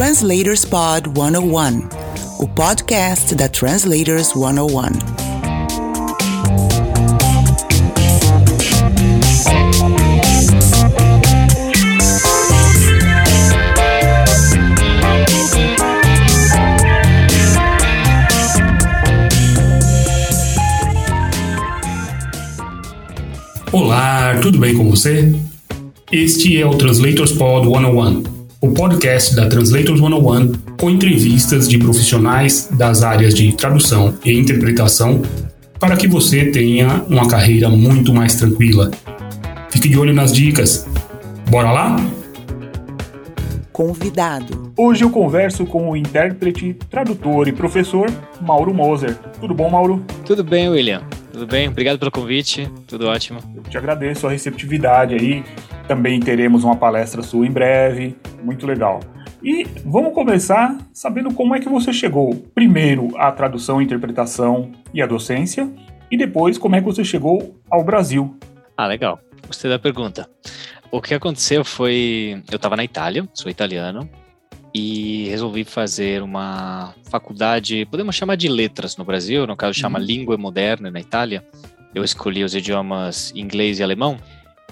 Translators Pod 101, o podcast da Translators 101. Olá, tudo bem com você? Este é o Translators Pod 101, o podcast da Translators 101 com entrevistas de profissionais das áreas de tradução e interpretação para que você tenha uma carreira muito mais tranquila. Fique de olho nas dicas. Bora lá? Convidado. Hoje eu converso com o intérprete, tradutor e professor Mauro Moser. Tudo bom, Mauro? Tudo bem, William. Tudo bem? Obrigado pelo convite. Tudo ótimo. Eu te agradeço a receptividade aí. Também teremos uma palestra sua em breve. Muito legal. E vamos começar sabendo como é que você chegou, primeiro, à tradução, interpretação e à docência, e depois como é que você chegou ao Brasil. Ah, legal. Gostei da pergunta. O que aconteceu foi. Eu estava na Itália, sou italiano, e resolvi fazer uma faculdade, podemos chamar de letras no Brasil, no caso chama uhum. Língua Moderna na Itália. Eu escolhi os idiomas inglês e alemão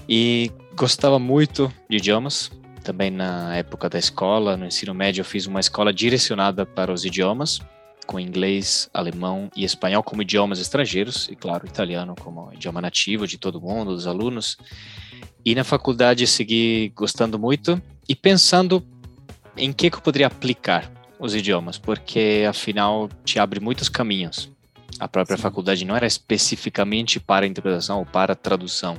e gostava muito de idiomas. Também na época da escola, no ensino médio, eu fiz uma escola direcionada para os idiomas, com inglês, alemão e espanhol como idiomas estrangeiros, e claro, italiano como idioma nativo de todo mundo, dos alunos. E na faculdade segui gostando muito e pensando em que, que eu poderia aplicar os idiomas, porque afinal te abre muitos caminhos. A própria Sim. faculdade não era especificamente para interpretação ou para tradução.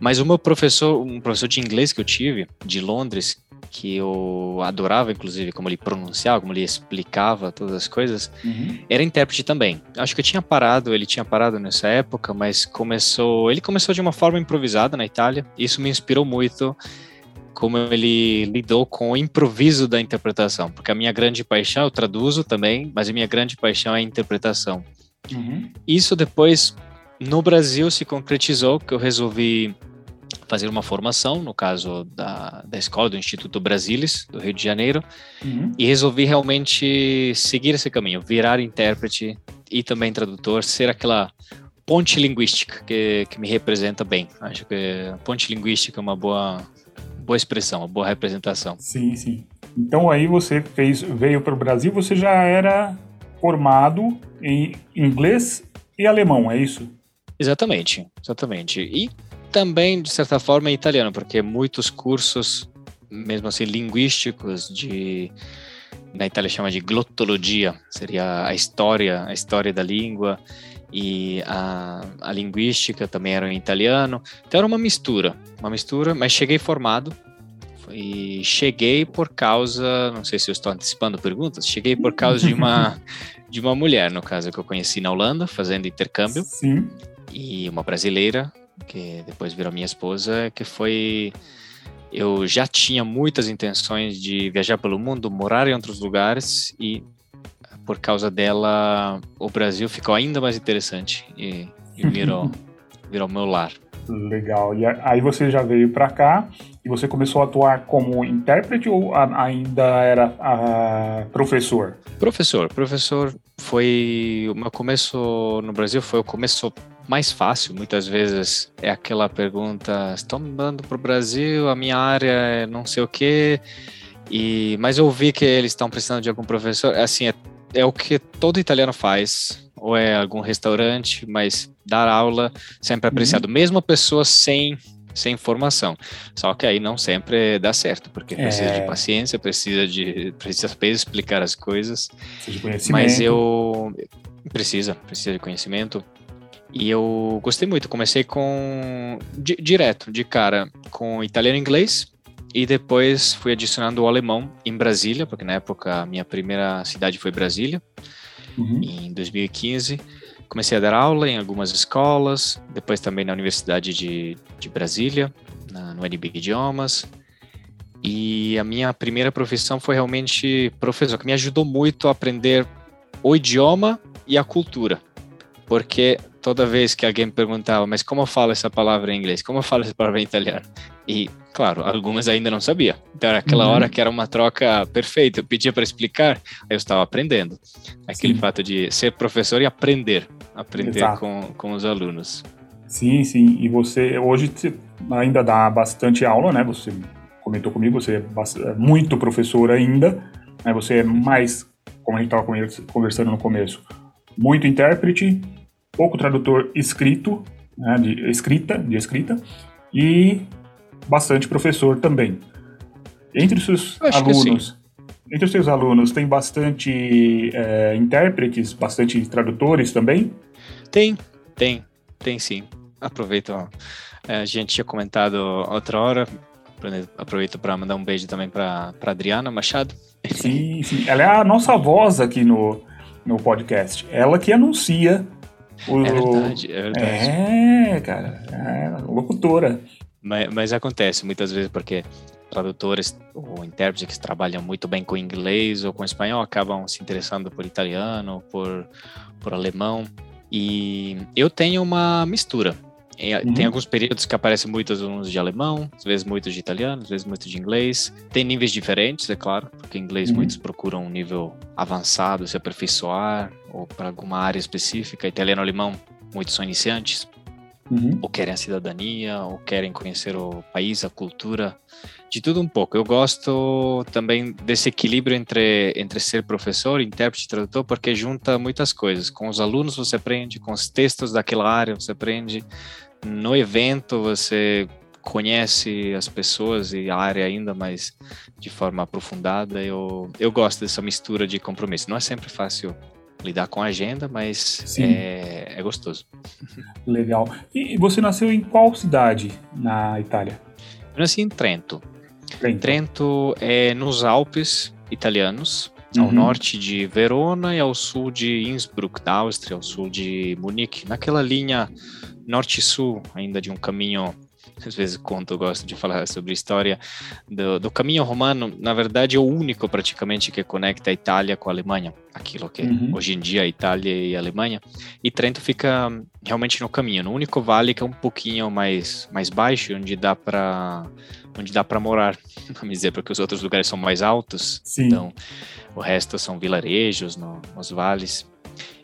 Mas o meu professor, um professor de inglês que eu tive, de Londres, que eu adorava, inclusive, como ele pronunciava, como ele explicava todas as coisas, uhum. era intérprete também. Acho que eu tinha parado, ele tinha parado nessa época, mas começou, ele começou de uma forma improvisada na Itália. Isso me inspirou muito como ele lidou com o improviso da interpretação, porque a minha grande paixão, eu traduzo também, mas a minha grande paixão é a interpretação. Uhum. Isso depois, no Brasil, se concretizou, que eu resolvi fazer uma formação, no caso da, da escola do Instituto Brasilis, do Rio de Janeiro, uhum. e resolvi realmente seguir esse caminho, virar intérprete e também tradutor, ser aquela ponte linguística que, que me representa bem. Acho que ponte linguística é uma boa, boa expressão, uma boa representação. Sim, sim. Então aí você fez, veio para o Brasil, você já era formado em inglês e alemão, é isso? Exatamente, exatamente. E também, de certa forma, em italiano, porque muitos cursos, mesmo assim, linguísticos, de na Itália chama de glottologia, seria a história, a história da língua, e a, a linguística também era em italiano. Então era uma mistura, uma mistura, mas cheguei formado e cheguei por causa, não sei se eu estou antecipando perguntas, cheguei por causa de uma de uma mulher, no caso que eu conheci na Holanda, fazendo intercâmbio. Sim. E uma brasileira que depois virou minha esposa, que foi eu já tinha muitas intenções de viajar pelo mundo, morar em outros lugares e por causa dela, o Brasil ficou ainda mais interessante e, e virou, virou meu lar. Legal. E aí você já veio para cá e você começou a atuar como intérprete ou ainda era professor? Professor. Professor foi o meu começo no Brasil foi o começo mais fácil. Muitas vezes é aquela pergunta: estão mandando para o Brasil? A minha área é não sei o quê. E mas eu vi que eles estão precisando de algum professor. Assim é é o que todo italiano faz, ou é algum restaurante, mas dar aula sempre é apreciado, uhum. mesmo a pessoa sem sem formação. Só que aí não sempre dá certo, porque precisa de é. paciência, precisa de precisa saber explicar as coisas. Precisa de conhecimento. Mas eu precisa, precisa de conhecimento. E eu gostei muito, comecei com direto, de cara, com italiano e inglês, e depois fui adicionando o alemão em Brasília, porque na época a minha primeira cidade foi Brasília, uhum. em 2015. Comecei a dar aula em algumas escolas, depois também na Universidade de, de Brasília, na, no NB Idiomas. E a minha primeira profissão foi realmente professor, que me ajudou muito a aprender o idioma e a cultura. Porque toda vez que alguém me perguntava, mas como eu falo essa palavra em inglês? Como eu falo essa palavra em italiano? E, claro, algumas ainda não sabia. Então era aquela uhum. hora que era uma troca perfeita. Eu pedia para explicar, aí eu estava aprendendo. Aquele sim. fato de ser professor e aprender, aprender com, com os alunos. Sim, sim. E você hoje ainda dá bastante aula, né? Você comentou comigo, você é, é muito professor ainda. Né? Você é mais, como a gente estava conversando no começo, muito intérprete, pouco tradutor escrito, né? de escrita, de escrita, e bastante professor também. Entre os seus alunos, entre os seus alunos, tem bastante é, intérpretes, bastante tradutores também? Tem, tem, tem sim. Aproveito, é, a gente tinha comentado outra hora, aproveito para mandar um beijo também para Adriana Machado. Sim, sim, ela é a nossa voz aqui no, no podcast. Ela que anuncia o... É verdade, é verdade. É, cara, é locutora. Mas, mas acontece muitas vezes porque tradutores ou intérpretes que trabalham muito bem com inglês ou com espanhol acabam se interessando por italiano, por, por alemão. E eu tenho uma mistura. Uhum. Tem alguns períodos que aparecem muitos alunos de alemão, às vezes muitos de italiano, às vezes muitos de inglês. Tem níveis diferentes, é claro, porque em inglês uhum. muitos procuram um nível avançado, se aperfeiçoar, ou para alguma área específica. Italiano e alemão, muitos são iniciantes uhum. ou querem a cidadania, ou querem conhecer o país, a cultura, de tudo um pouco. Eu gosto também desse equilíbrio entre, entre ser professor, intérprete e tradutor, porque junta muitas coisas. Com os alunos você aprende, com os textos daquela área você aprende, no evento você conhece as pessoas e a área ainda mais de forma aprofundada. Eu, eu gosto dessa mistura de compromisso. Não é sempre fácil lidar com a agenda, mas é, é, gostoso. Legal. E você nasceu em qual cidade na Itália? Eu nasci em Trento. Trento, Trento é nos Alpes italianos, ao uhum. norte de Verona e ao sul de Innsbruck, da Áustria, ao sul de Munique, naquela linha norte-sul, ainda de um caminho às vezes conto, gosto de falar sobre história do, do, caminho romano, na verdade é o único praticamente que conecta a Itália com a Alemanha, aquilo que uhum. hoje em dia é Itália e Alemanha, e Trento fica realmente no caminho, no único vale que é um pouquinho mais, mais baixo, onde dá para onde dá para morar, vamos dizer, porque os outros lugares são mais altos, Sim. então o resto são vilarejos no, nos vales,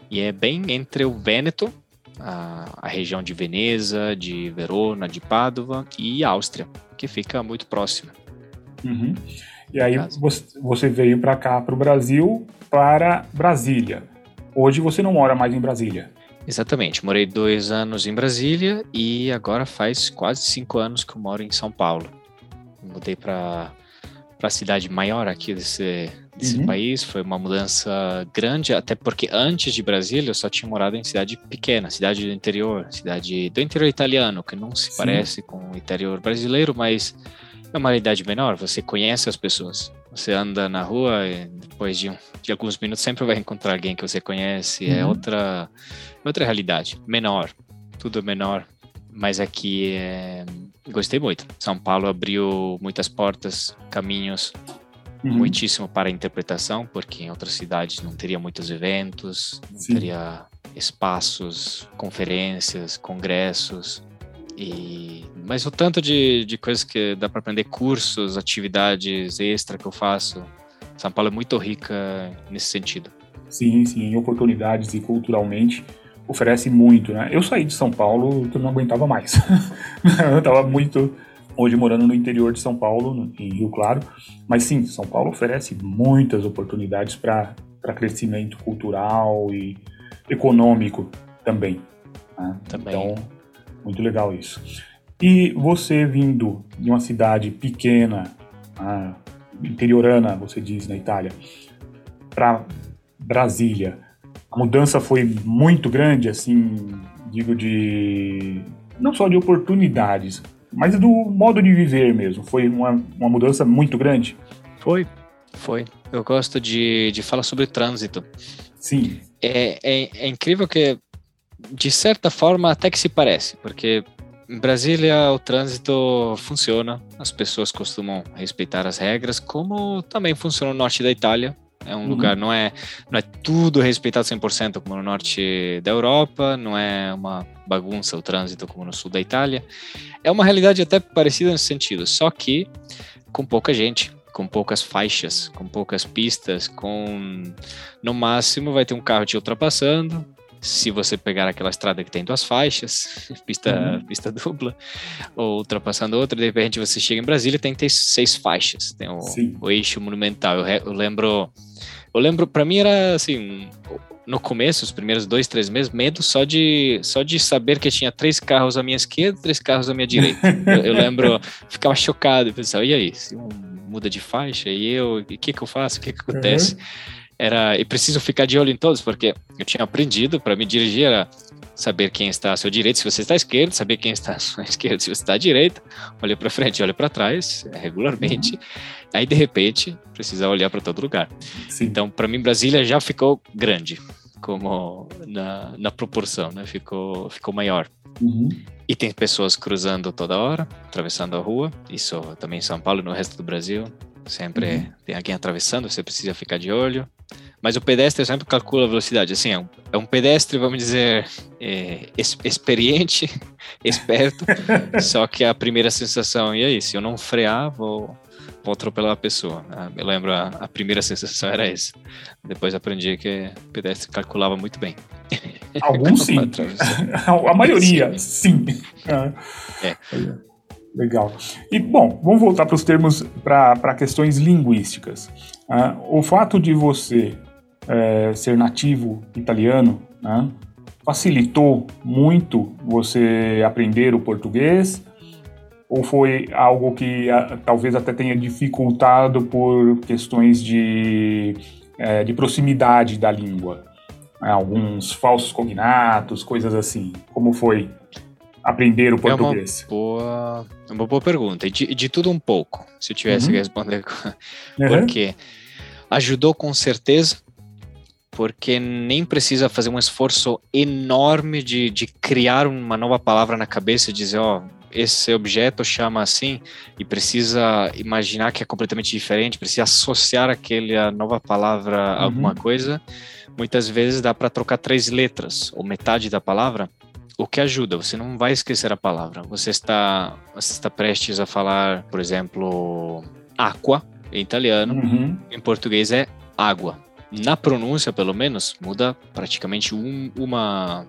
e é bem entre o Vêneto a, a região de Veneza, de Verona, de Pádua e Áustria, que fica muito próxima. Uhum. E aí você veio para cá, para o Brasil, para Brasília. Hoje você não mora mais em Brasília. Exatamente, morei dois anos em Brasília e agora faz quase cinco anos que eu moro em São Paulo. Mudei para a cidade maior aqui desse, desse uhum. país. Foi uma mudança grande, até porque antes de Brasília eu só tinha morado em cidade pequena, cidade do interior, cidade do interior italiano, que não se Sim. parece com o interior brasileiro, mas é uma realidade menor. Você conhece as pessoas. Você anda na rua e depois de, um, de alguns minutos sempre vai encontrar alguém que você conhece. É uhum. É outra, outra realidade, menor. Tudo menor. Mas aqui é... gostei muito. São Paulo abriu muitas portas, caminhos uhum. muitíssimo para a interpretação, porque em outras cidades não teria muitos eventos, não Sim. teria espaços, conferências, congressos. E, mas o tanto de, de coisas que dá para aprender, cursos, atividades extra que eu faço, São Paulo é muito rica nesse sentido. Sim, sim, em oportunidades e culturalmente oferece muito, né? Eu saí de São Paulo que eu não aguentava mais. eu estava muito hoje morando no interior de São Paulo, em Rio Claro. Mas sim, São Paulo oferece muitas oportunidades para crescimento cultural e econômico também, né? também. Então, muito legal isso. E você vindo de uma cidade pequena, né, interiorana, você diz, na Itália, para Brasília, a mudança foi muito grande, assim, digo de não só de oportunidades, mas do modo de viver mesmo. Foi uma, uma mudança muito grande? Foi, foi. Eu gosto de, de falar sobre trânsito. Sim. É, é, é incrível que, de certa forma, até que se parece, porque em Brasília o trânsito funciona, as pessoas costumam respeitar as regras, como também funciona no norte da Itália, É um uhum. lugar, não é, não é tudo respeitado 100% como no norte da Europa, não é uma bagunça o trânsito como no sul da Itália. É uma realidade até parecida nesse sentido, só que com pouca gente, com poucas faixas, com poucas pistas, com no máximo vai ter um carro te ultrapassando, se você pegar aquela estrada que tem duas faixas, pista, uhum. pista dupla, ou ultrapassando outra, de repente você chega em Brasília tem que ter seis faixas, tem o, o eixo monumental. Eu, eu, lembro, eu lembro, para mim era assim, no começo, os primeiros dois, três meses, medo só de, só de saber que tinha três carros à minha esquerda, três carros à minha direita. eu, eu, lembro, ficava chocado, pensava, e aí, se um muda de faixa, e eu, o que que eu faço, o que que acontece? Uhum era e preciso ficar de olho em todos porque eu tinha aprendido para me dirigir era saber quem está à sua direita se você está à esquerda saber quem está à sua esquerda se você está à direita olha para frente olha para trás é, regularmente aí de repente precisa olhar para todo lugar Sim. então para mim Brasília já ficou grande como na, na proporção né ficou ficou maior uhum. e tem pessoas cruzando toda hora atravessando a rua isso também em São Paulo e no resto do Brasil Sempre uhum. tem alguém atravessando, você precisa ficar de olho. Mas o pedestre sempre calcula a velocidade. Assim, é um, é um pedestre, vamos dizer, é, experiente, esperto. só que a primeira sensação, e aí, se eu não frear, vou, vou atropelar a pessoa. Ah, eu lembro, a, a primeira sensação era essa. Depois aprendi que o pedestre calculava muito bem. Alguns sim. a maioria, sim. sim. É. é. Legal. E, bom, vamos voltar para os termos, para questões linguísticas. Uh, o fato de você é, ser nativo italiano né, facilitou muito você aprender o português? Ou foi algo que uh, talvez até tenha dificultado por questões de, é, de proximidade da língua? alguns falsos cognatos, coisas assim. Como foi aprender o português? É uma boa, é uma boa pergunta. De, de tudo um pouco, se eu tivesse uhum. que responder. Uhum. Porque ajudou com certeza, porque nem precisa fazer um esforço enorme de, de criar uma nova palavra na cabeça e dizer, ó, oh, esse objeto chama assim e precisa imaginar que é completamente diferente, precisa associar aquela nova palavra a uhum. alguma coisa. Muitas vezes dá para trocar três letras ou metade da palavra o que ajuda, você não vai esquecer a palavra. Você está, você está prestes a falar, por exemplo, aqua em italiano, uhum. em português é água. Na pronúncia, pelo menos, muda praticamente um, uma,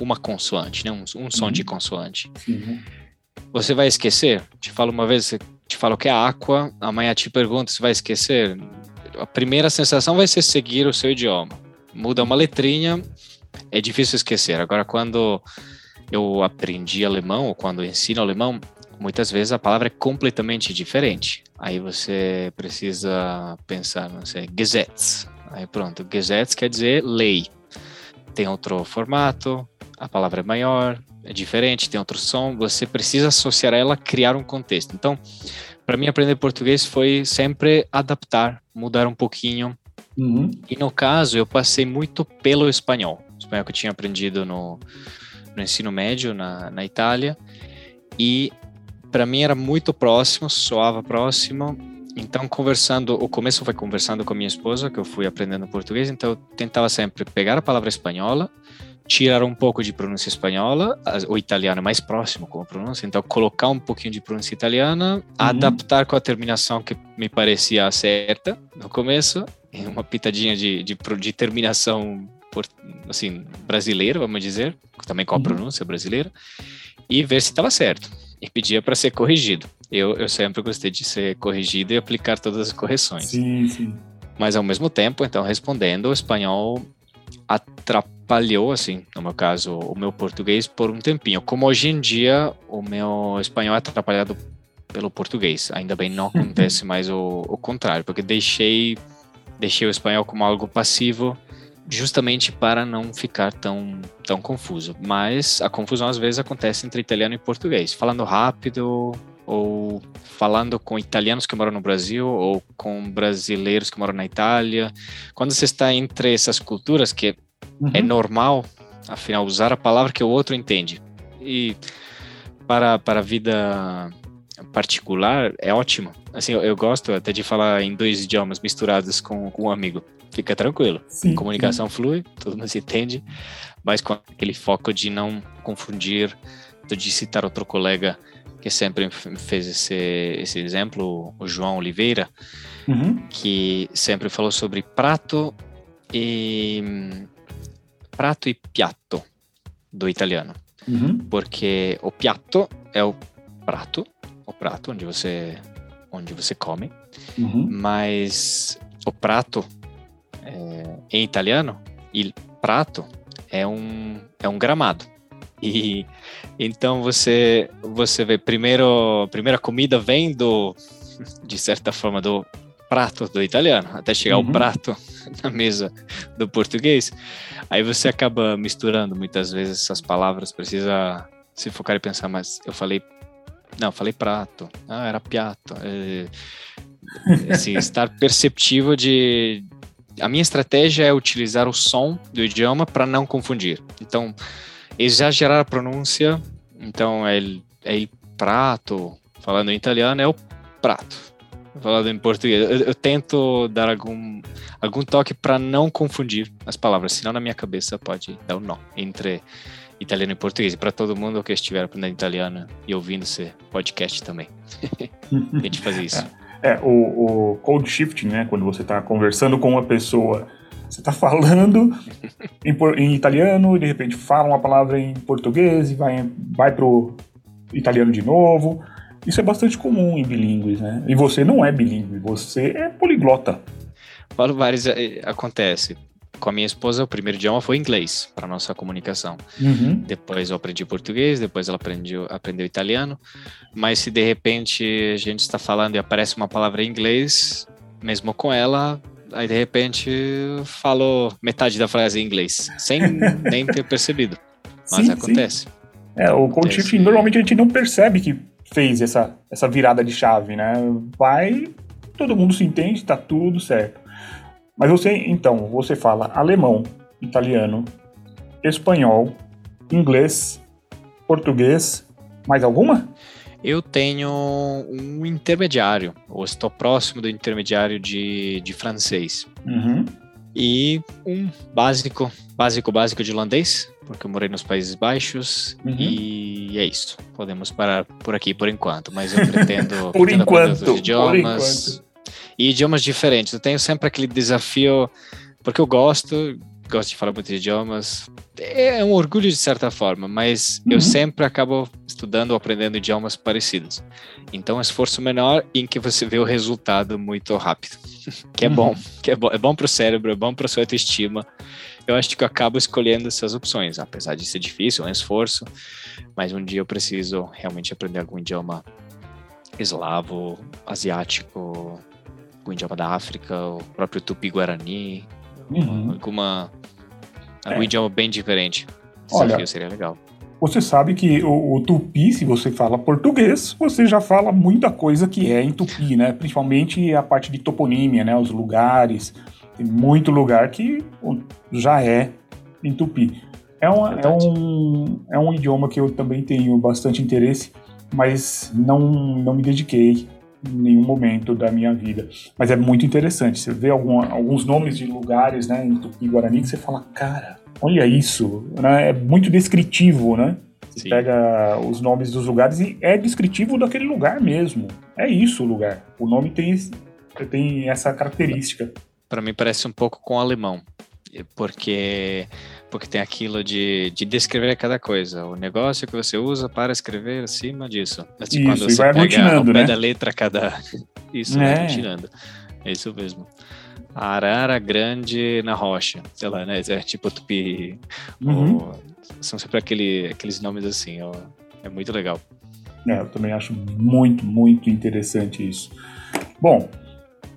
uma consoante, né? um, um som uhum. de consoante. Uhum. Você vai esquecer? Te falo uma vez, te falo que é aqua, amanhã te pergunto se vai esquecer. A primeira sensação vai ser seguir o seu idioma. Muda uma letrinha, é difícil esquecer. Agora, quando eu aprendi alemão, ou quando ensino alemão, muitas vezes a palavra é completamente diferente. Aí você precisa pensar, não sei, Gesetz. Aí pronto, Gesetz quer dizer lei. Tem outro formato, a palavra é maior, é diferente, tem outro som. Você precisa associar ela, criar um contexto. Então, para mim, aprender português foi sempre adaptar, mudar um pouquinho. Uhum. E no caso, eu passei muito pelo espanhol espanhol que eu tinha aprendido no, no ensino médio na, na Itália. E para mim era muito próximo, soava próximo. Então, conversando, o começo foi conversando com a minha esposa, que eu fui aprendendo português, então eu tentava sempre pegar a palavra espanhola, tirar um pouco de pronúncia espanhola, o italiano é mais próximo com a pronúncia, então colocar um pouquinho de pronúncia italiana, uhum. adaptar com a terminação que me parecia certa no começo, uma pitadinha de, de, de terminação assim, brasileiro, vamos dizer, também com a uhum. pronúncia brasileira, e ver se estava certo. E pedia para ser corrigido. Eu, eu sempre gostei de ser corrigido e aplicar todas as correções. Sim, sim. Mas ao mesmo tempo, então, respondendo, o espanhol atrapalhou, assim, no meu caso, o meu português por um tempinho. Como hoje em dia o meu espanhol é atrapalhado pelo português. Ainda bem não acontece mais o, o contrário, porque deixei, deixei o espanhol como algo passivo justamente para não ficar tão, tão confuso. Mas a confusão às vezes acontece entre italiano e português. Falando rápido ou falando com italianos que moram no Brasil ou com brasileiros que moram na Itália. Quando você está entre essas culturas, que uhum. é normal, afinal, usar a palavra que o outro entende. E para, para a vida particular é ótimo. Assim, eu, eu, gosto até de falar em dois idiomas misturados com, com um amigo. Fica tranquilo. Sim, Comunicação sim. flui, todo mundo se entende, mas com aquele foco de não confundir, de citar outro colega que sempre fez esse, esse exemplo, o João Oliveira, uhum. que sempre falou sobre prato e prato e piatto do italiano, Uhum. porque o piatto é o prato, o prato onde você onde você come, Uhum. mas o prato é, em italiano, il prato é um é um gramado. E então você você vê primeiro primeira comida vem do de certa forma do prato do italiano até chegar Uhum. o prato na mesa do português. Aí você acaba misturando muitas vezes essas palavras, precisa se focar e pensar, mas eu falei não, falei prato. Ah, era piatto. É, assim, estar perceptivo de a minha estratégia é utilizar o som do idioma para não confundir. Então, exagerar a pronúncia. Então, é é prato. Falando em italiano, é o prato. Falando em português. Eu, eu tento dar algum, algum toque para não confundir as palavras, senão na minha cabeça pode dar um nó entre italiano e português. E para todo mundo que estiver aprendendo italiano e ouvindo esse podcast também. A gente fazer isso. É, o, o shifting, né? Quando você está conversando com uma pessoa, você está falando em, em italiano, e de repente fala uma palavra em português e vai, vai pro italiano de novo. Isso é bastante comum em bilíngues, né? E você não é bilíngue, você é poliglota. Falo vários, eh, acontece. Com a minha esposa, o primeiro idioma foi inglês para nossa comunicação. Uhum. Depois eu aprendi português, depois ela aprendeu, aprendeu italiano. Mas se de repente a gente está falando e aparece uma palavra em inglês, mesmo com ela, aí de repente falo metade da frase em inglês, sem nem ter percebido. Mas Sim, acontece. É, o Acontece. shifting normalmente a gente não percebe que fez essa, essa virada de chave, né? Vai, todo mundo se entende, tá tudo certo. Mas você, então, você fala alemão, italiano, espanhol, inglês, português, mais alguma? Eu tenho um intermediário, ou estou próximo do intermediário de, de francês. Uhum. E um básico, básico, básico de holandês, porque eu morei nos Países Baixos. Uhum. E é isso. Podemos parar por aqui por enquanto, mas eu pretendo. Por enquanto, por idiomas. E idiomas diferentes. Eu tenho sempre aquele desafio, porque eu gosto, gosto de falar muitos idiomas. É um orgulho de certa forma, mas Uhum. eu sempre acabo estudando ou aprendendo idiomas parecidos. Então, é um esforço menor em que você vê o resultado muito rápido. que é Uhum. bom, que é bom, é bom para o cérebro, é bom para sua autoestima. Eu acho que eu acabo escolhendo essas opções, apesar de ser difícil, é um esforço, mas um dia eu preciso realmente aprender algum idioma eslavo, asiático, algum idioma da África, o próprio tupi-guarani, Uhum. alguma algum É. idioma bem diferente. Olha, seria legal. Você sabe que o, o tupi, se você fala português, você já fala muita coisa que é em tupi, né? Principalmente a parte de toponímia, né? Os lugares. Tem muito lugar que já é em tupi. É, uma- é, um, é um idioma que eu também tenho bastante interesse, mas não, não me dediquei em nenhum momento da minha vida. Mas é muito interessante. Você vê algum- alguns nomes de lugares né, em tupi-guarani que você fala, cara, olha isso. Né? É muito descritivo, né? Você Sim. pega os nomes dos lugares e é descritivo daquele lugar mesmo. É isso o lugar. O nome tem, esse- tem essa característica. Para mim parece um pouco com o alemão, porque porque tem aquilo de, de descrever cada coisa, o negócio que você usa para escrever acima disso. Assim, Isso, quando você vai pega aglutinando, pé né? da letra cada isso É. vai aglutinando. É isso mesmo. Arara grande na rocha, sei lá, né? É tipo tupi. Uhum. ou- são sempre aquele, aqueles nomes assim, ó. É muito legal. É, eu também acho muito, muito interessante isso. Bom,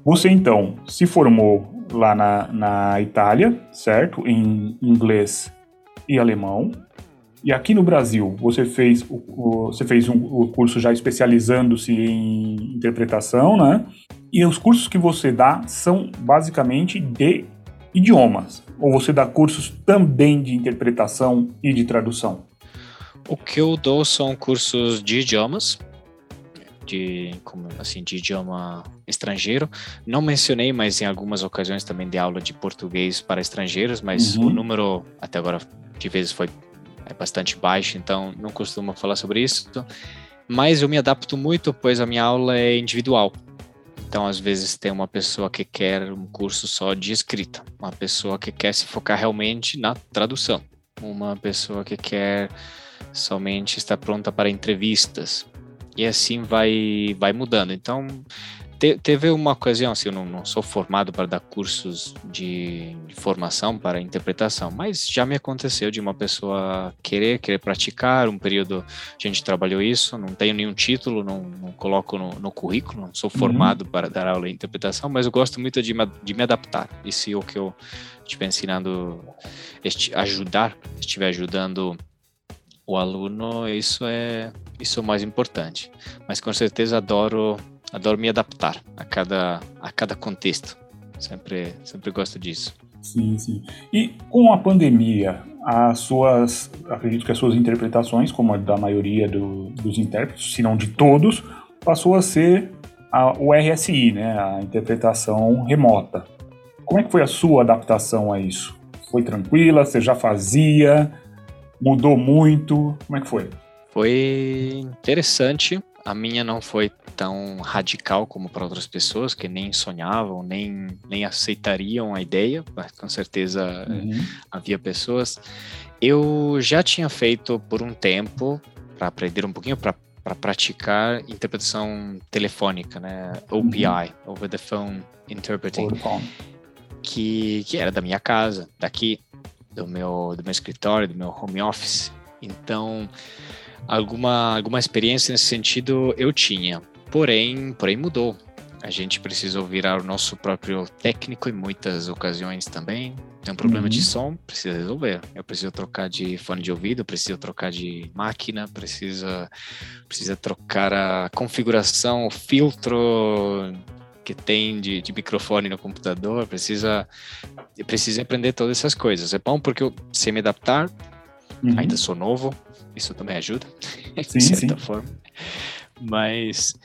você então se formou lá na, na Itália, certo? Em inglês e alemão. E aqui no Brasil, você fez o, o- você fez um, o curso já especializando-se em interpretação, né? E os cursos que você dá são basicamente de idiomas. Ou você dá cursos também de interpretação e de tradução? O que eu dou são cursos de idiomas, de, como, assim, de idioma estrangeiro. Não mencionei, mas em algumas ocasiões também de aula de português para estrangeiros, mas uhum. o número até agora de vezes foi é bastante baixo, então não costumo falar sobre isso. Mas eu me adapto muito, pois a minha aula é individual. Então, às vezes, tem uma pessoa que quer um curso só de escrita, uma pessoa que quer se focar realmente na tradução, uma pessoa que quer somente estar pronta para entrevistas. E assim vai, vai mudando. Então, te, teve uma ocasião, assim, eu não, não, sou formado para dar cursos de, de, formação para interpretação, mas já me aconteceu de uma pessoa querer, querer praticar, um período a gente trabalhou isso, não tenho nenhum título, não, não coloco no, no, currículo, não sou uhum. formado uhum. para dar aula de interpretação, mas eu gosto muito de, de me adaptar, e se o que eu estiver ensinando, este, ajudar, estiver ajudando o aluno, isso é isso é o mais importante. Mas com certeza adoro adoro me adaptar a cada, a cada contexto. Sempre, sempre gosto disso. Sim, sim. E com a pandemia, as suas, acredito que as suas interpretações, como a da maioria do, dos intérpretes, se não de todos, passou a ser a, o RSI, né, a interpretação remota. Como é que foi a sua adaptação a isso? Foi tranquila? Você já fazia? Mudou muito? Como é que foi? Foi interessante. A minha não foi tão radical como para outras pessoas que nem sonhavam, nem, nem aceitariam a ideia, mas com certeza uhum. havia pessoas. Eu já tinha feito por um tempo, para aprender um pouquinho, para para praticar interpretação telefônica, né? OPI, uhum. Over the Phone Interpreting, que, que era da minha casa, daqui, do meu, do meu escritório, do meu home office. Então, alguma, alguma experiência nesse sentido eu tinha. Porém, porém mudou. A gente precisou virar o nosso próprio técnico em muitas ocasiões também. Tem um problema uhum. de som, precisa resolver. Eu preciso trocar de fone de ouvido, preciso trocar de máquina, precisa, precisa trocar a configuração, o filtro que tem de, de microfone no computador, precisa, precisa aprender todas essas coisas. É bom porque eu sei me adaptar, uhum. ainda sou novo, isso também ajuda, sim, de certa sim. forma. Mas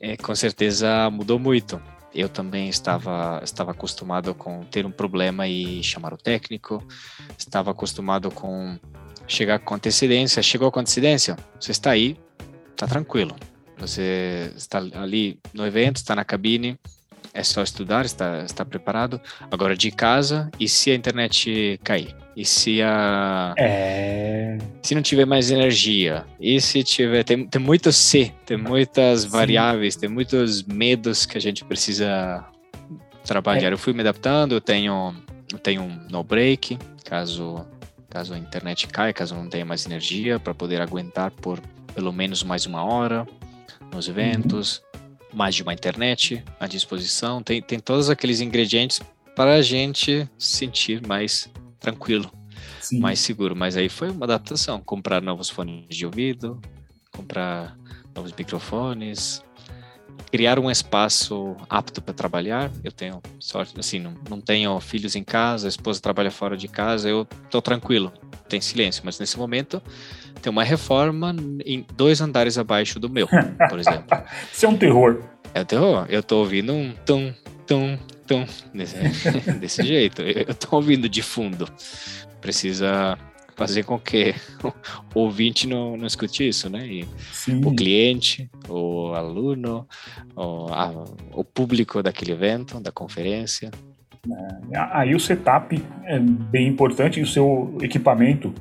é, com certeza mudou muito. Eu também estava, estava acostumado com ter um problema e chamar o técnico, estava acostumado com chegar com antecedência. Chegou com antecedência, você está aí, está tranquilo. Você está ali no evento, está na cabine, é só estudar, está, está preparado. Agora de casa, e se a internet cair? E se a. É... Se não tiver mais energia? E se tiver. Tem, tem muito se, tem muitas Sim. variáveis, tem muitos medos que a gente precisa trabalhar. É. Eu fui me adaptando, eu tenho, eu tenho um no break, caso, caso a internet caia, caso não tenha mais energia, para poder aguentar por pelo menos mais uma hora nos eventos. Uhum mais de uma internet à disposição, tem, tem todos aqueles ingredientes para a gente sentir mais tranquilo, Sim. mais seguro. Mas aí foi uma adaptação, comprar novos fones de ouvido, comprar novos microfones, criar um espaço apto para trabalhar. Eu tenho sorte, assim, não, não tenho filhos em casa, a esposa trabalha fora de casa, eu estou tranquilo, tem silêncio. Mas nesse momento tem uma reforma em dois andares abaixo do meu, por exemplo. Isso é um terror. É um terror. Eu tô ouvindo um tum, tum, tum, desse, desse jeito. Eu tô ouvindo de fundo. Precisa fazer com que o ouvinte não, não escute isso, né? E o cliente, o aluno, o, a, o público daquele evento, da conferência. É, aí o setup é bem importante e o seu equipamento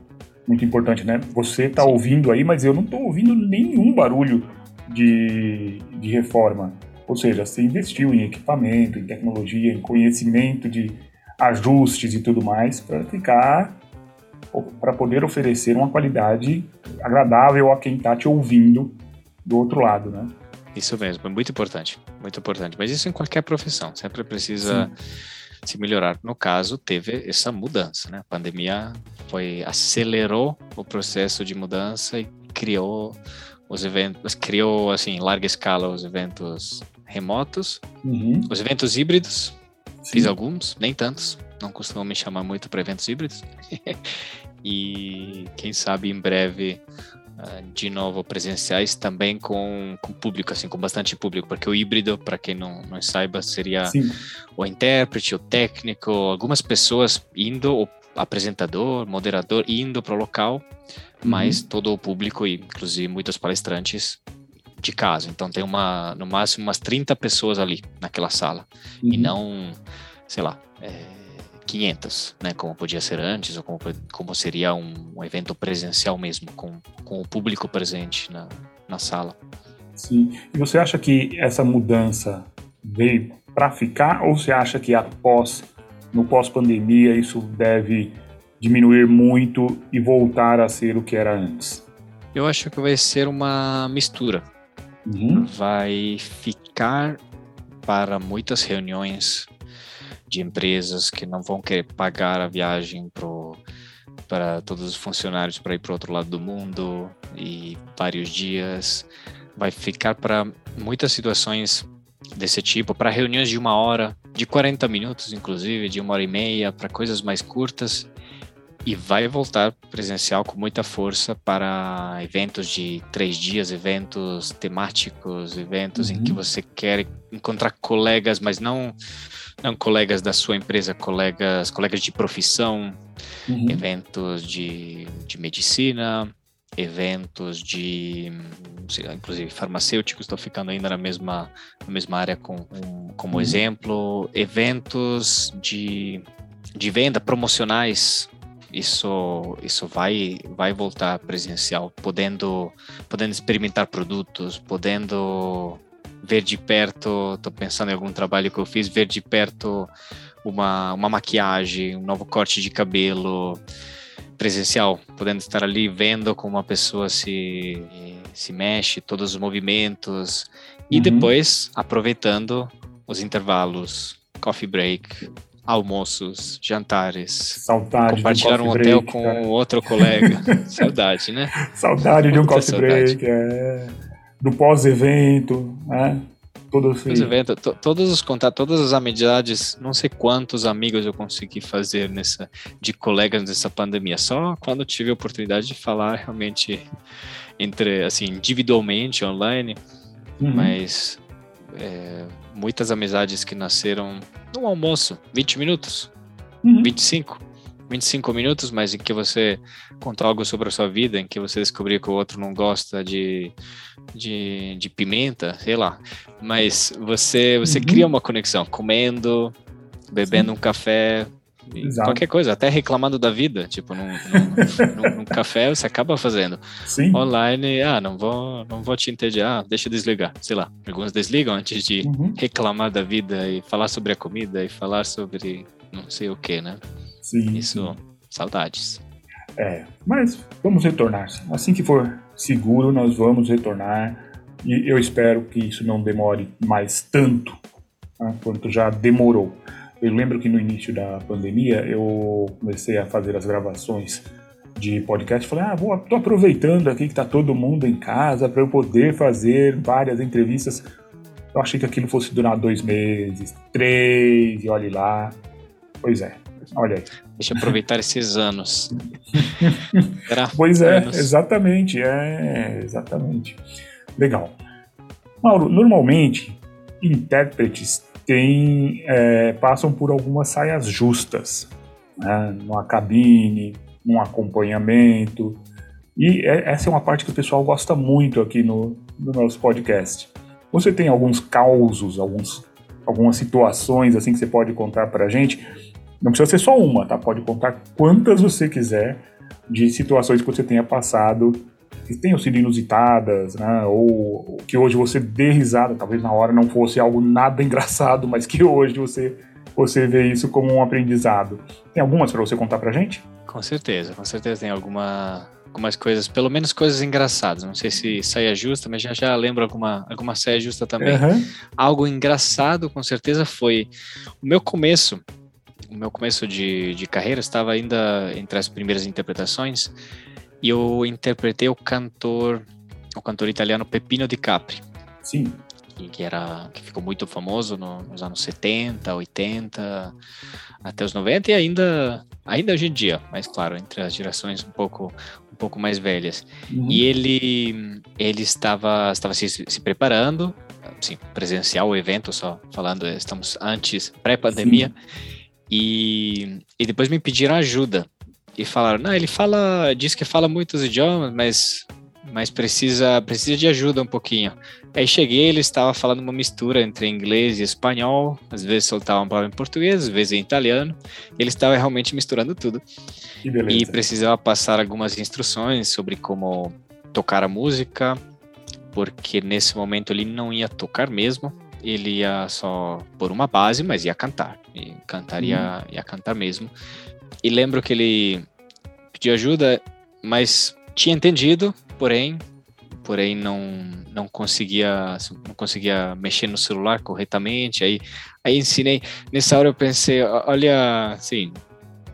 muito importante, né? Você está ouvindo aí, mas eu não estou ouvindo nenhum barulho de, de reforma. Ou seja, você investiu em equipamento, em tecnologia, em conhecimento de ajustes e tudo mais para ficar para poder oferecer uma qualidade agradável a quem está te ouvindo do outro lado, né? Isso mesmo, é muito importante, muito importante. Mas isso em qualquer profissão, sempre precisa Sim se melhorar. No caso, teve essa mudança, né? A pandemia foi acelerou o processo de mudança e criou os eventos, criou assim, em larga escala os eventos remotos, uhum. os eventos híbridos. Sim. Fiz alguns, nem tantos. Não costumam me chamar muito para eventos híbridos. e quem sabe em breve uh, de novo presenciais também com, com público, assim, com bastante público, porque o híbrido, para quem não, não saiba, seria Sim. o intérprete, o técnico, algumas pessoas indo, o apresentador, moderador indo para o local, uhum. mas todo o público, inclusive muitos palestrantes, de casa. Então tem uma, no máximo umas 30 pessoas ali naquela sala. Uhum. E não, sei lá, é, 500, né? Como podia ser antes, ou como, como seria um, um evento presencial mesmo, com, com o público presente na, na sala. Sim. E você acha que essa mudança veio para ficar, ou você acha que após, no pós-pandemia, isso deve diminuir muito e voltar a ser o que era antes? Eu acho que vai ser uma mistura. Uhum. Vai ficar para muitas reuniões de empresas que não vão querer pagar a viagem pro, para todos os funcionários para ir para o outro lado do mundo e vários dias. Vai ficar para muitas situações desse tipo, para reuniões de uma hora, de 40 minutos, inclusive, de uma hora e meia, para coisas mais curtas e vai voltar presencial com muita força para eventos de três dias, eventos temáticos, eventos uhum. em que uhum. você quer encontrar colegas, mas não não colegas da sua empresa, colegas colegas de profissão, uhum. eventos de, de medicina, eventos de lá, inclusive farmacêuticos estou ficando ainda na mesma na mesma área com como uhum. exemplo eventos de de venda promocionais isso isso vai vai voltar presencial, podendo podendo experimentar produtos, podendo ver de perto, estou pensando em algum trabalho que eu fiz, ver de perto uma, uma maquiagem, um novo corte de cabelo presencial, podendo estar ali vendo como uma pessoa se, se mexe, todos os movimentos, e uhum. depois aproveitando os intervalos, coffee break, almoços, jantares. Saudade Compartilhar um, um hotel break, com cara. outro colega. saudade, né? Saudade de um coffee saudade. break, é. Do pós-evento, né? Todo pós-evento, todos os contatos, todas as amizades, não sei quantos amigos eu consegui fazer nessa de colegas nessa pandemia. Só quando tive a oportunidade de falar realmente entre assim individualmente online, uhum. mas é, muitas amizades que nasceram num almoço, 20 minutos, uhum. 25, 25 minutos, mas em que você contou algo sobre a sua vida, em que você descobriu que o outro não gosta de, de, de pimenta, sei lá. Mas você, você uhum. cria uma conexão, comendo, bebendo Sim. um café, Exato. Qualquer coisa, até reclamando da vida, tipo, num, num, num, café você acaba fazendo. Sim. Online, ah, não vou, não vou te entediar, deixa eu desligar, sei lá. Alguns desligam antes de uhum. reclamar da vida e falar sobre a comida e falar sobre não sei o que, né? Sim. Isso, saudades. É, mas vamos retornar. Assim que for seguro, nós vamos retornar. E eu espero que isso não demore mais tanto né, quanto já demorou. Eu lembro que no início da pandemia eu comecei a fazer as gravações de podcast. Falei, ah, vou, tô aproveitando aqui que tá todo mundo em casa para eu poder fazer várias entrevistas. Eu achei que aquilo fosse durar dois meses, três, e olhe lá. Pois é, olha aí. Deixa eu aproveitar esses anos. pois é, anos. exatamente, é, exatamente. Legal. Mauro, normalmente, intérpretes tem, é, passam por algumas saias justas, né, numa cabine, num acompanhamento. E é, essa é uma parte que o pessoal gosta muito aqui no, no nosso podcast. Você tem alguns causos, alguns, algumas situações assim que você pode contar para a gente? Não precisa ser só uma, tá? Pode contar quantas você quiser de situações que você tenha passado que tenham sido inusitadas, né? Ou que hoje você dê risada, talvez na hora não fosse algo nada engraçado, mas que hoje você você vê isso como um aprendizado. Tem algumas para você contar pra gente? Com certeza, com certeza tem alguma algumas coisas, pelo menos coisas engraçadas. Não sei se saia justa, mas já já lembro alguma alguma saia justa também. Uhum. Algo engraçado, com certeza foi o meu começo. O meu começo de, de carreira estava ainda entre as primeiras interpretações e eu interpretei o cantor, o cantor italiano Peppino Di Capri. Sim. Que, era, que ficou muito famoso no, nos anos 70, 80, até os 90 e ainda, ainda hoje em dia, mas claro, entre as gerações um pouco, um pouco mais velhas. Uhum. E ele, ele estava, estava se, se preparando, assim, presencial o evento, só falando, estamos antes, pré-pandemia, e, e depois me pediram ajuda. E falaram, não, ele fala, diz que fala muitos idiomas, mas mas precisa precisa de ajuda um pouquinho. Aí cheguei, ele estava falando uma mistura entre inglês e espanhol, às vezes soltava uma palavra em português, às vezes em italiano. Ele estava realmente misturando tudo. E precisava passar algumas instruções sobre como tocar a música, porque nesse momento ele não ia tocar mesmo, ele ia só por uma base, mas ia cantar. E cantaria, uhum. ia cantar mesmo. E lembro que ele pediu ajuda, mas tinha entendido, porém, porém não não conseguia não conseguia mexer no celular corretamente. Aí aí ensinei. Nessa hora eu pensei, olha, assim,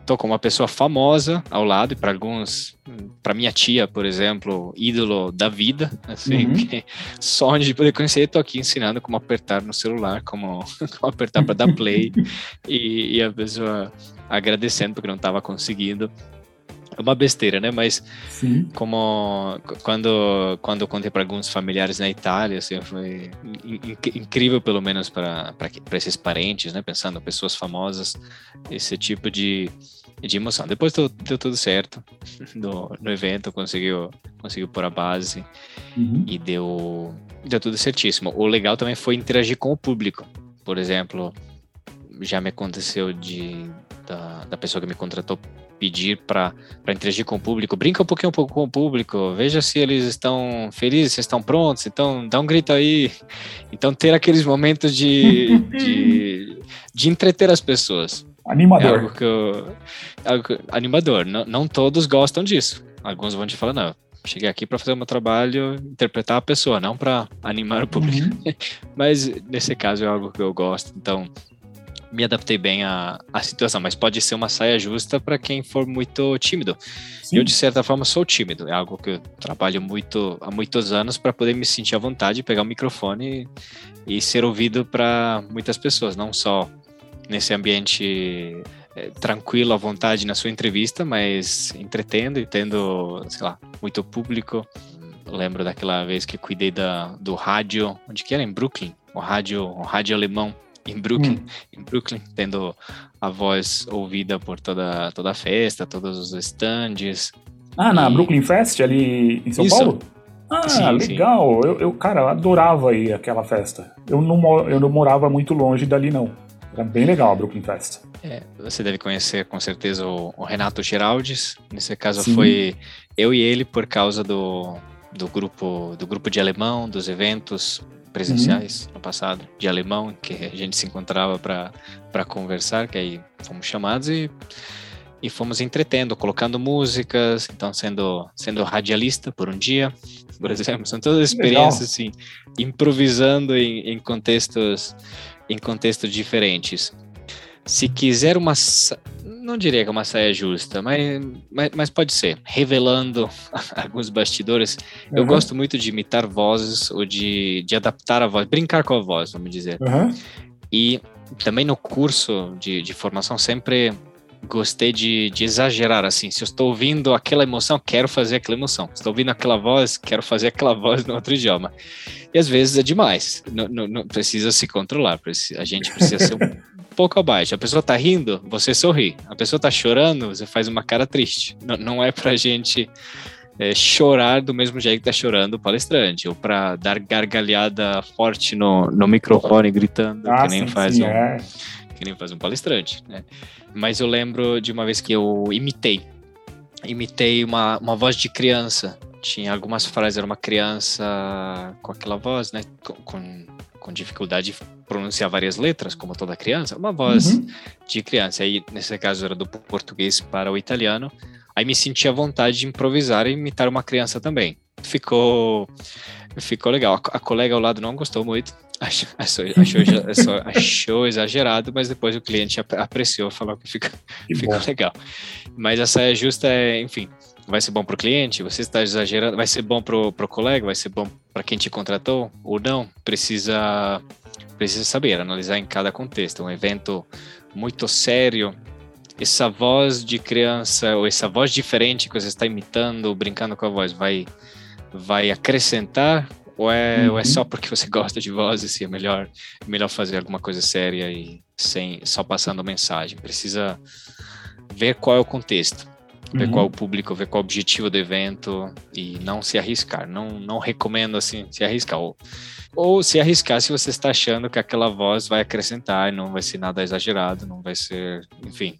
tô com uma pessoa famosa ao lado e para alguns, para minha tia, por exemplo, ídolo da vida, assim, uhum. sonho de poder conhecer, tô aqui ensinando como apertar no celular, como, como apertar para dar play e, e a pessoa agradecendo porque não estava conseguindo é uma besteira, né? Mas Sim. como quando quando eu contei para alguns familiares na Itália, assim, foi incrível pelo menos para para esses parentes, né? Pensando pessoas famosas, esse tipo de de emoção. Depois deu, deu tudo certo no, no evento, conseguiu conseguiu pôr a base uhum. e deu deu tudo certíssimo. O legal também foi interagir com o público. Por exemplo, já me aconteceu de da, da pessoa que me contratou pedir para interagir com o público, brinca um pouquinho um pouco com o público, veja se eles estão felizes, se estão prontos, então dá um grito aí. Então ter aqueles momentos de, de, de entreter as pessoas. Animador. É algo que eu, algo que, animador. Não, não todos gostam disso. Alguns vão te falar, não, cheguei aqui para fazer o meu trabalho, interpretar a pessoa, não para animar o público. Uhum. Mas nesse caso é algo que eu gosto. Então, me adaptei bem à, à situação, mas pode ser uma saia justa para quem for muito tímido. Sim. Eu, de certa forma, sou tímido, é algo que eu trabalho muito há muitos anos para poder me sentir à vontade, pegar o microfone e, e ser ouvido para muitas pessoas, não só nesse ambiente é, tranquilo, à vontade na sua entrevista, mas entretendo e tendo, sei lá, muito público. Eu lembro daquela vez que cuidei da, do rádio, onde que era? Em Brooklyn, o rádio, o rádio alemão em Brooklyn, hum. em Brooklyn, tendo a voz ouvida por toda, toda a festa, todos os stands. Ah, na Brooklyn Fest ali em São Isso. Paulo? Ah, sim, legal. Sim. Eu, eu, cara, adorava ir aquela festa. Eu não, eu não morava muito longe dali, não. Era bem legal a Brooklyn Fest. É, você deve conhecer com certeza o, o Renato Geraldes. Nesse caso sim. foi eu e ele por causa do, do grupo do grupo de alemão, dos eventos presenciais uhum. no passado, de alemão, que a gente se encontrava para conversar, que aí fomos chamados e, e fomos entretendo, colocando músicas, então sendo, sendo radialista por um dia, por exemplo, são todas experiências assim, improvisando em, em contextos em contextos diferentes. Se quiser uma não diria que é uma saia justa, mas, mas, mas pode ser. Revelando alguns bastidores, uhum. eu gosto muito de imitar vozes ou de, de adaptar a voz, brincar com a voz, vamos dizer. Uhum. E também no curso de, de formação sempre gostei de, de, exagerar, assim, se eu estou ouvindo aquela emoção, quero fazer aquela emoção. Se estou ouvindo aquela voz, quero fazer aquela voz no outro idioma. E às vezes é demais, não, não, não precisa se controlar, a gente precisa ser um pouco abaixo. A pessoa tá rindo, você sorri. A pessoa tá chorando, você faz uma cara triste. Não, não é pra gente é, chorar do mesmo jeito que tá chorando o palestrante, ou para dar gargalhada forte no, no microfone gritando, ah, que nem sim, faz sim, um. É. Que nem faz um palestrante, né? Mas eu lembro de uma vez que eu imitei. Imitei uma, uma voz de criança. Tinha algumas frases, era uma criança com aquela voz, né? Com, com com dificuldade de pronunciar várias letras, como toda criança, uma voz uhum. de criança. Aí, nesse caso, era do português para o italiano. Aí me senti à vontade de improvisar e imitar uma criança também. Ficou, ficou legal. A, a colega ao lado não gostou muito, achou, achou, achou, achou, exagerado, mas depois o cliente apreciou, falou que ficou, que ficou legal. Mas a saia justa é, enfim, vai ser bom para o cliente, você está exagerando, vai ser bom para o colega, vai ser bom para quem te contratou? Ou não, precisa, precisa saber, analisar em cada contexto. Um evento muito sério, essa voz de criança ou essa voz diferente que você está imitando, brincando com a voz, vai vai acrescentar? Ou é, uhum. ou é só porque você gosta de vozes e é melhor melhor fazer alguma coisa séria e sem só passando mensagem? Precisa ver qual é o contexto, ver uhum. qual o público, ver qual o objetivo do evento e não se arriscar. Não não recomendo assim se arriscar ou ou se arriscar se você está achando que aquela voz vai acrescentar e não vai ser nada exagerado, não vai ser, enfim,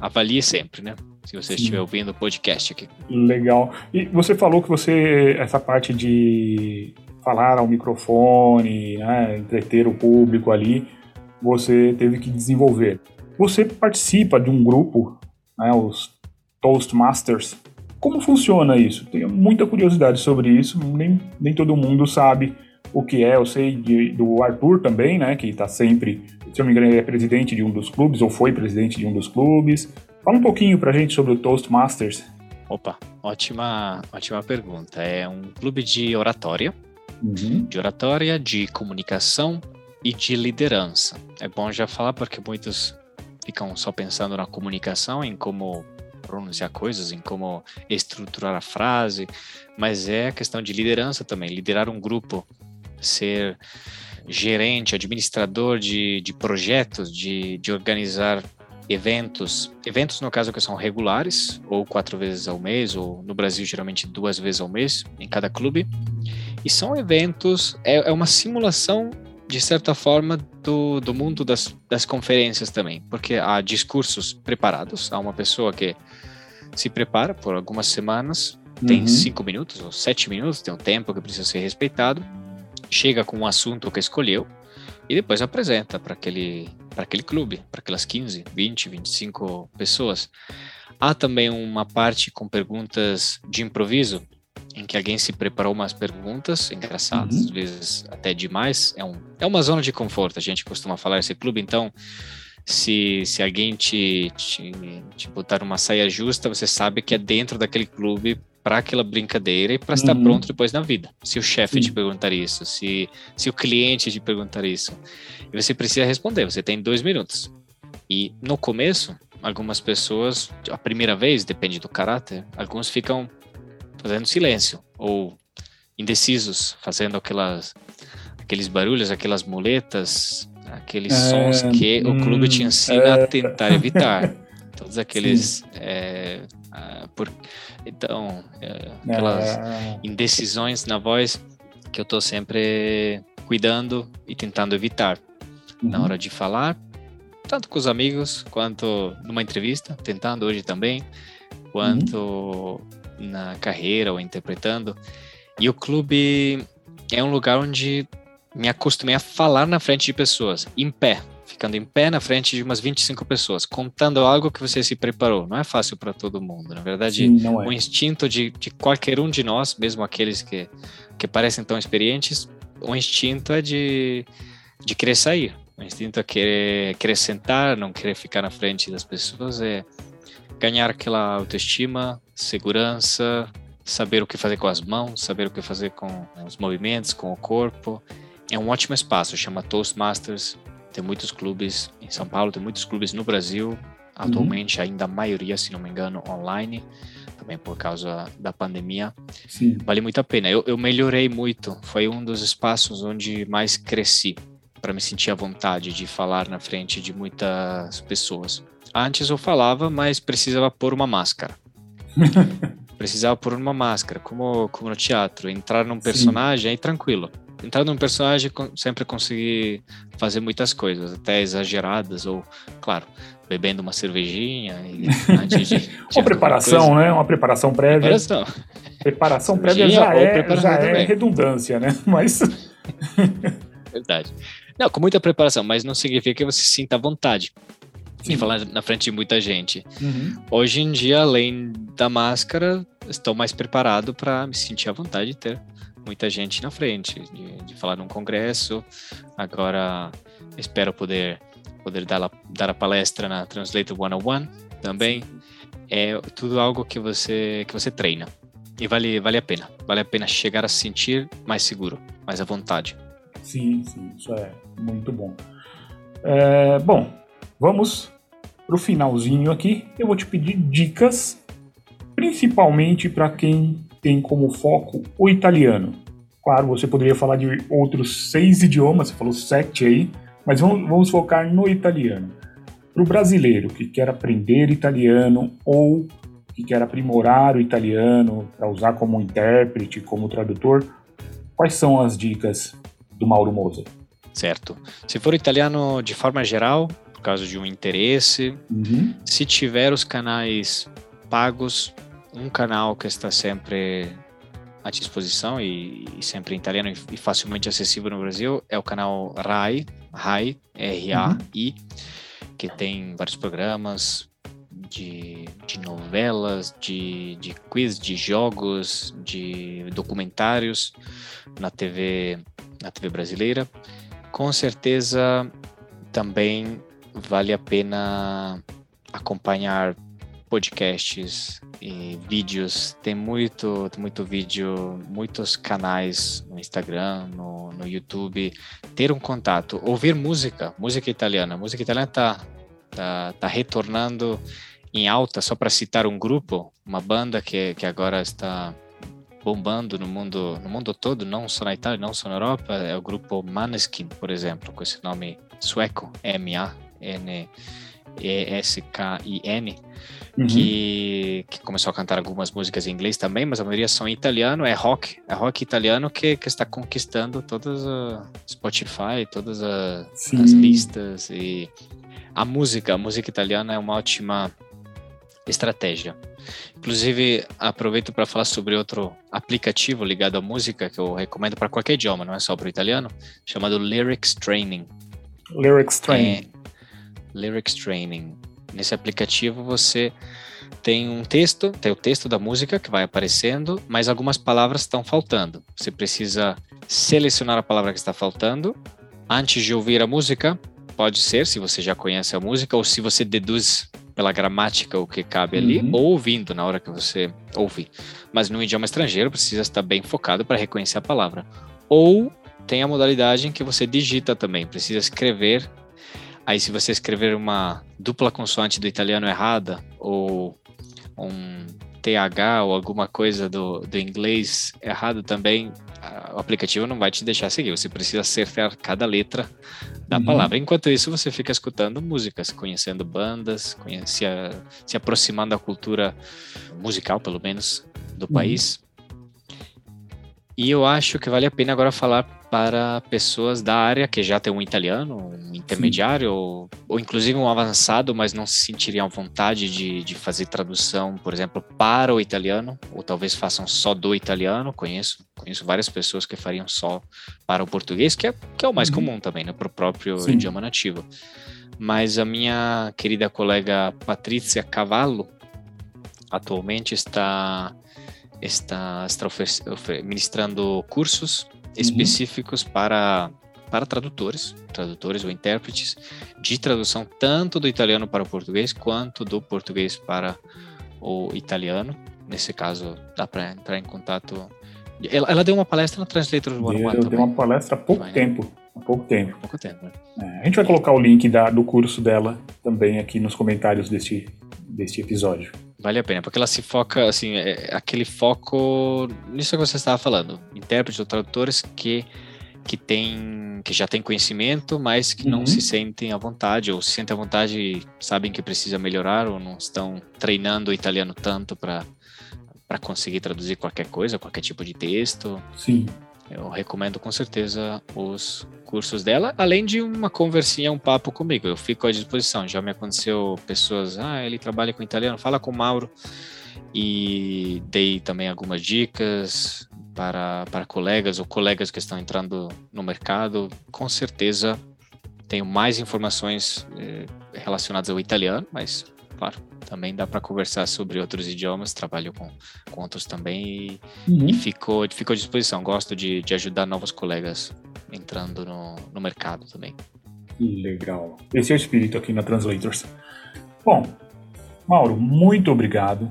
avalie sempre, né? Se você Sim. estiver ouvindo o podcast aqui. Legal. E você falou que você, essa parte de falar ao microfone, né, entreter o público ali, você teve que desenvolver. Você participa de um grupo, né, os Toastmasters. Como funciona isso? Tenho muita curiosidade sobre isso, nem, nem todo mundo sabe o que é. Eu sei de, do Arthur também, né, que está sempre, se eu não me engano, ele é presidente de um dos clubes, ou foi presidente de um dos clubes. Fala um pouquinho pra gente sobre o Toastmasters. Opa, ótima, ótima pergunta. É um clube de oratória, uhum. de oratória, de comunicação e de liderança. É bom já falar porque muitos ficam só pensando na comunicação, em como pronunciar coisas, em como estruturar a frase, mas é a questão de liderança também, liderar um grupo ser gerente, administrador de, de projetos, de, de organizar eventos, eventos no caso que são regulares, ou quatro vezes ao mês, ou no Brasil geralmente duas vezes ao mês, em cada clube. E são eventos, é, é uma simulação, de certa forma, do, do mundo das, das conferências também, porque há discursos preparados, há uma pessoa que se prepara por algumas semanas, tem uhum. cinco minutos ou sete minutos, tem um tempo que precisa ser respeitado, chega com um assunto que escolheu e depois apresenta para aquele, aquele clube, para aquelas 15, 20, 25 pessoas. Há também uma parte com perguntas de improviso, em que alguém se preparou umas perguntas engraçadas, uhum. às vezes até demais. É, um, é uma zona de conforto, a gente costuma falar esse clube, então se, se alguém te, te, te botar uma saia justa, você sabe que é dentro daquele clube para aquela brincadeira e para estar uhum. pronto depois na vida. Se o chefe te perguntar isso, se, se o cliente te perguntar isso, e você precisa responder, você tem dois minutos. E no começo, algumas pessoas, a primeira vez, depende do caráter, alguns ficam fazendo silêncio ou indecisos, fazendo aquelas, aqueles barulhos, aquelas muletas, aqueles é, sons que hum, o clube te ensina é... a tentar evitar. Todos aqueles. É, por, então, é, aquelas é... indecisões na voz que eu estou sempre cuidando e tentando evitar uhum. na hora de falar, tanto com os amigos quanto numa entrevista, tentando hoje também, quanto uhum. Na carreira ou interpretando. E o clube é um lugar onde me acostumei a falar na frente de pessoas, em pé, ficando em pé na frente de umas 25 pessoas, contando algo que você se preparou. Não é fácil para todo mundo. Na verdade, Sim, é. o instinto de, de qualquer um de nós, mesmo aqueles que, que parecem tão experientes, o instinto é de, de querer sair. O instinto é querer, querer sentar, não querer ficar na frente das pessoas, é ganhar aquela autoestima, segurança, saber o que fazer com as mãos, saber o que fazer com os movimentos, com o corpo é um ótimo espaço, chama Toastmasters. Tem muitos clubes em São Paulo, tem muitos clubes no Brasil. Atualmente, uhum. ainda a maioria, se não me engano, online, também por causa da pandemia. Sim. Vale muito a pena. Eu, eu melhorei muito. Foi um dos espaços onde mais cresci para me sentir à vontade de falar na frente de muitas pessoas. Antes eu falava, mas precisava pôr uma máscara. precisava pôr uma máscara, como, como no teatro. Entrar num personagem, Sim. aí tranquilo entrar num personagem sempre conseguir fazer muitas coisas, até exageradas, ou, claro, bebendo uma cervejinha e, antes de, de Uma preparação, né? Uma preparação prévia. Preparação. Preparação prévia já, é, já é redundância, né? Mas. Verdade. Não, com muita preparação, mas não significa que você sinta vontade Sim. de falar na frente de muita gente. Uhum. Hoje em dia, além da máscara, estou mais preparado para me sentir à vontade de ter muita gente na frente, de, de falar num congresso. Agora espero poder poder dar, a, dar a palestra na Translator 101 também. É tudo algo que você que você treina. E vale, vale a pena. Vale a pena chegar a se sentir mais seguro, mais à vontade. Sim, sim, isso é muito bom. É, bom, vamos para o finalzinho aqui, eu vou te pedir dicas, principalmente para quem tem como foco o italiano. Claro, você poderia falar de outros seis idiomas, você falou sete aí, mas vamos, vamos focar no italiano. Para o brasileiro que quer aprender italiano ou que quer aprimorar o italiano para usar como intérprete, como tradutor, quais são as dicas do Mauro Moser? Certo. Se for italiano de forma geral, por causa de um interesse, uhum. se tiver os canais pagos, um canal que está sempre à disposição e, e sempre em italiano e, facilmente acessível no Brasil é o canal RAI, RAI, R-A-I, uhum. que tem vários programas de, de novelas, de, de quiz, de jogos, de documentários na TV, na TV brasileira. Com certeza também vale a pena acompanhar podcasts e vídeos. Tem muito, muito vídeo, muitos canais no Instagram, no, no YouTube. Ter um contato, ouvir música, música italiana. música italiana tá, tá, tá retornando em alta, só para citar um grupo, uma banda que, que agora está bombando no mundo, no mundo todo, não só na Itália, não só na Europa, é o grupo Maneskin, por exemplo, com esse nome sueco, M-A-N-E-S-K-I-N, uhum. que, que começou a cantar algumas músicas em inglês também, mas a maioria são em italiano, é rock, é rock italiano que, que está conquistando todas a Spotify, todas a, as listas e a música, a música italiana é uma ótima estratégia. Inclusive, aproveito para falar sobre outro aplicativo ligado à música que eu recomendo para qualquer idioma, não é só para o italiano, chamado Lyrics Training. Lyrics Training. É, Lyrics Training. Nesse aplicativo você tem um texto, tem o texto da música que vai aparecendo, mas algumas palavras estão faltando. Você precisa selecionar a palavra que está faltando antes de ouvir a música. Pode ser, se você já conhece a música, ou se você deduz pela gramática o que cabe ali, uhum. ou ouvindo na hora que você ouve. Mas no idioma estrangeiro precisa estar bem focado para reconhecer a palavra. Ou tem a modalidade em que você digita também, precisa escrever. Aí se você escrever uma dupla consoante do italiano errada, ou um TH ou alguma coisa do, do inglês errado também, o aplicativo não vai te deixar seguir. Você precisa acertar cada letra da uhum. palavra. Enquanto isso, você fica escutando músicas, conhecendo bandas, conhece, se aproximando da cultura musical, pelo menos, do uhum. país. E eu acho que vale a pena agora falar para pessoas da área que já tem um italiano, um intermediário, ou, ou, inclusive um avançado, mas não se sentiriam à vontade de, de fazer tradução, por exemplo, para o italiano, ou talvez façam só do italiano. Conheço, conheço várias pessoas que fariam só para o português, que é, que é o mais uhum. comum também, né, para o próprio Sim. idioma nativo. Mas a minha querida colega Patrícia Cavallo atualmente está está, está ministrando cursos Uhum. específicos uhum. para, para tradutores, tradutores ou intérpretes, de tradução tanto do italiano para o português quanto do português para o italiano. Nesse caso, dá para entrar em contato. Ela, ela, deu uma palestra no Translators One One Deu uma palestra há pouco vai, tempo. Né? Há pouco tempo. Há pouco tempo né? é, a gente vai colocar o link da, do curso dela também aqui nos comentários deste, deste episódio. Vale a pena, porque ela se foca, assim, é, aquele foco nisso que você estava falando, intérpretes ou tradutores que que tem que já tem conhecimento, mas que uhum. não se sentem à vontade ou se sentem à vontade e sabem que precisa melhorar ou não estão treinando o italiano tanto para para conseguir traduzir qualquer coisa, qualquer tipo de texto. Sim. Eu recomendo com certeza os cursos dela, além de uma conversinha, um papo comigo. Eu fico à disposição. Já me aconteceu pessoas, ah, ele trabalha com italiano, fala com o Mauro. E dei também algumas dicas para, para colegas ou colegas que estão entrando no mercado. Com certeza tenho mais informações eh, relacionadas ao italiano, mas claro, também dá para conversar sobre outros idiomas, trabalho com, com outros também e, uhum. e fico, fico à disposição. Gosto de, de ajudar novos colegas entrando no, no mercado também. Legal. Esse é o espírito aqui na Translators. Bom, Mauro, muito obrigado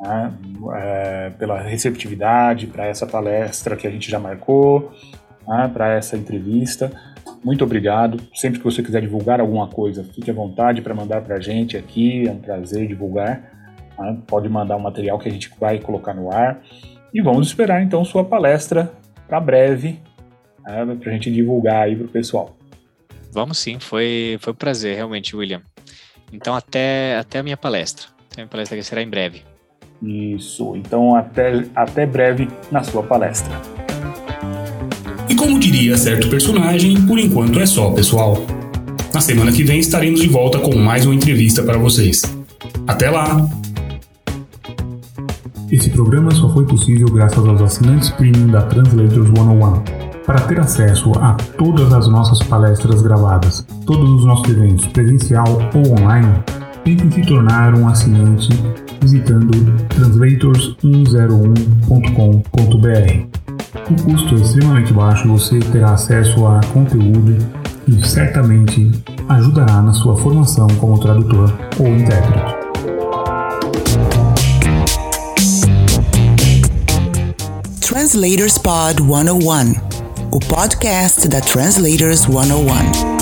né, é, pela receptividade para essa palestra que a gente já marcou, né, para essa entrevista. Muito obrigado. Sempre que você quiser divulgar alguma coisa, fique à vontade para mandar para a gente aqui, é um prazer divulgar. Né? Pode mandar um material que a gente vai colocar no ar. E vamos esperar então sua palestra para breve, né? para a gente divulgar aí para o pessoal. Vamos sim, foi, foi um prazer realmente, William. Então até, até a minha palestra. A minha palestra que será em breve. Isso, então até, até breve na sua palestra. E como diria certo personagem, por enquanto é só, pessoal. Na semana que vem estaremos de volta com mais uma entrevista para vocês. Até lá! Esse programa só foi possível graças aos assinantes premium da Translators 101. Para ter acesso a todas as nossas palestras gravadas, todos os nossos eventos presencial ou online, tente se tornar um assinante visitando translators101.com.br. O custo é extremamente baixo, você terá acesso a conteúdo e certamente ajudará na sua formação como tradutor ou intérprete. Translators Pod 101, o podcast da Translators 101.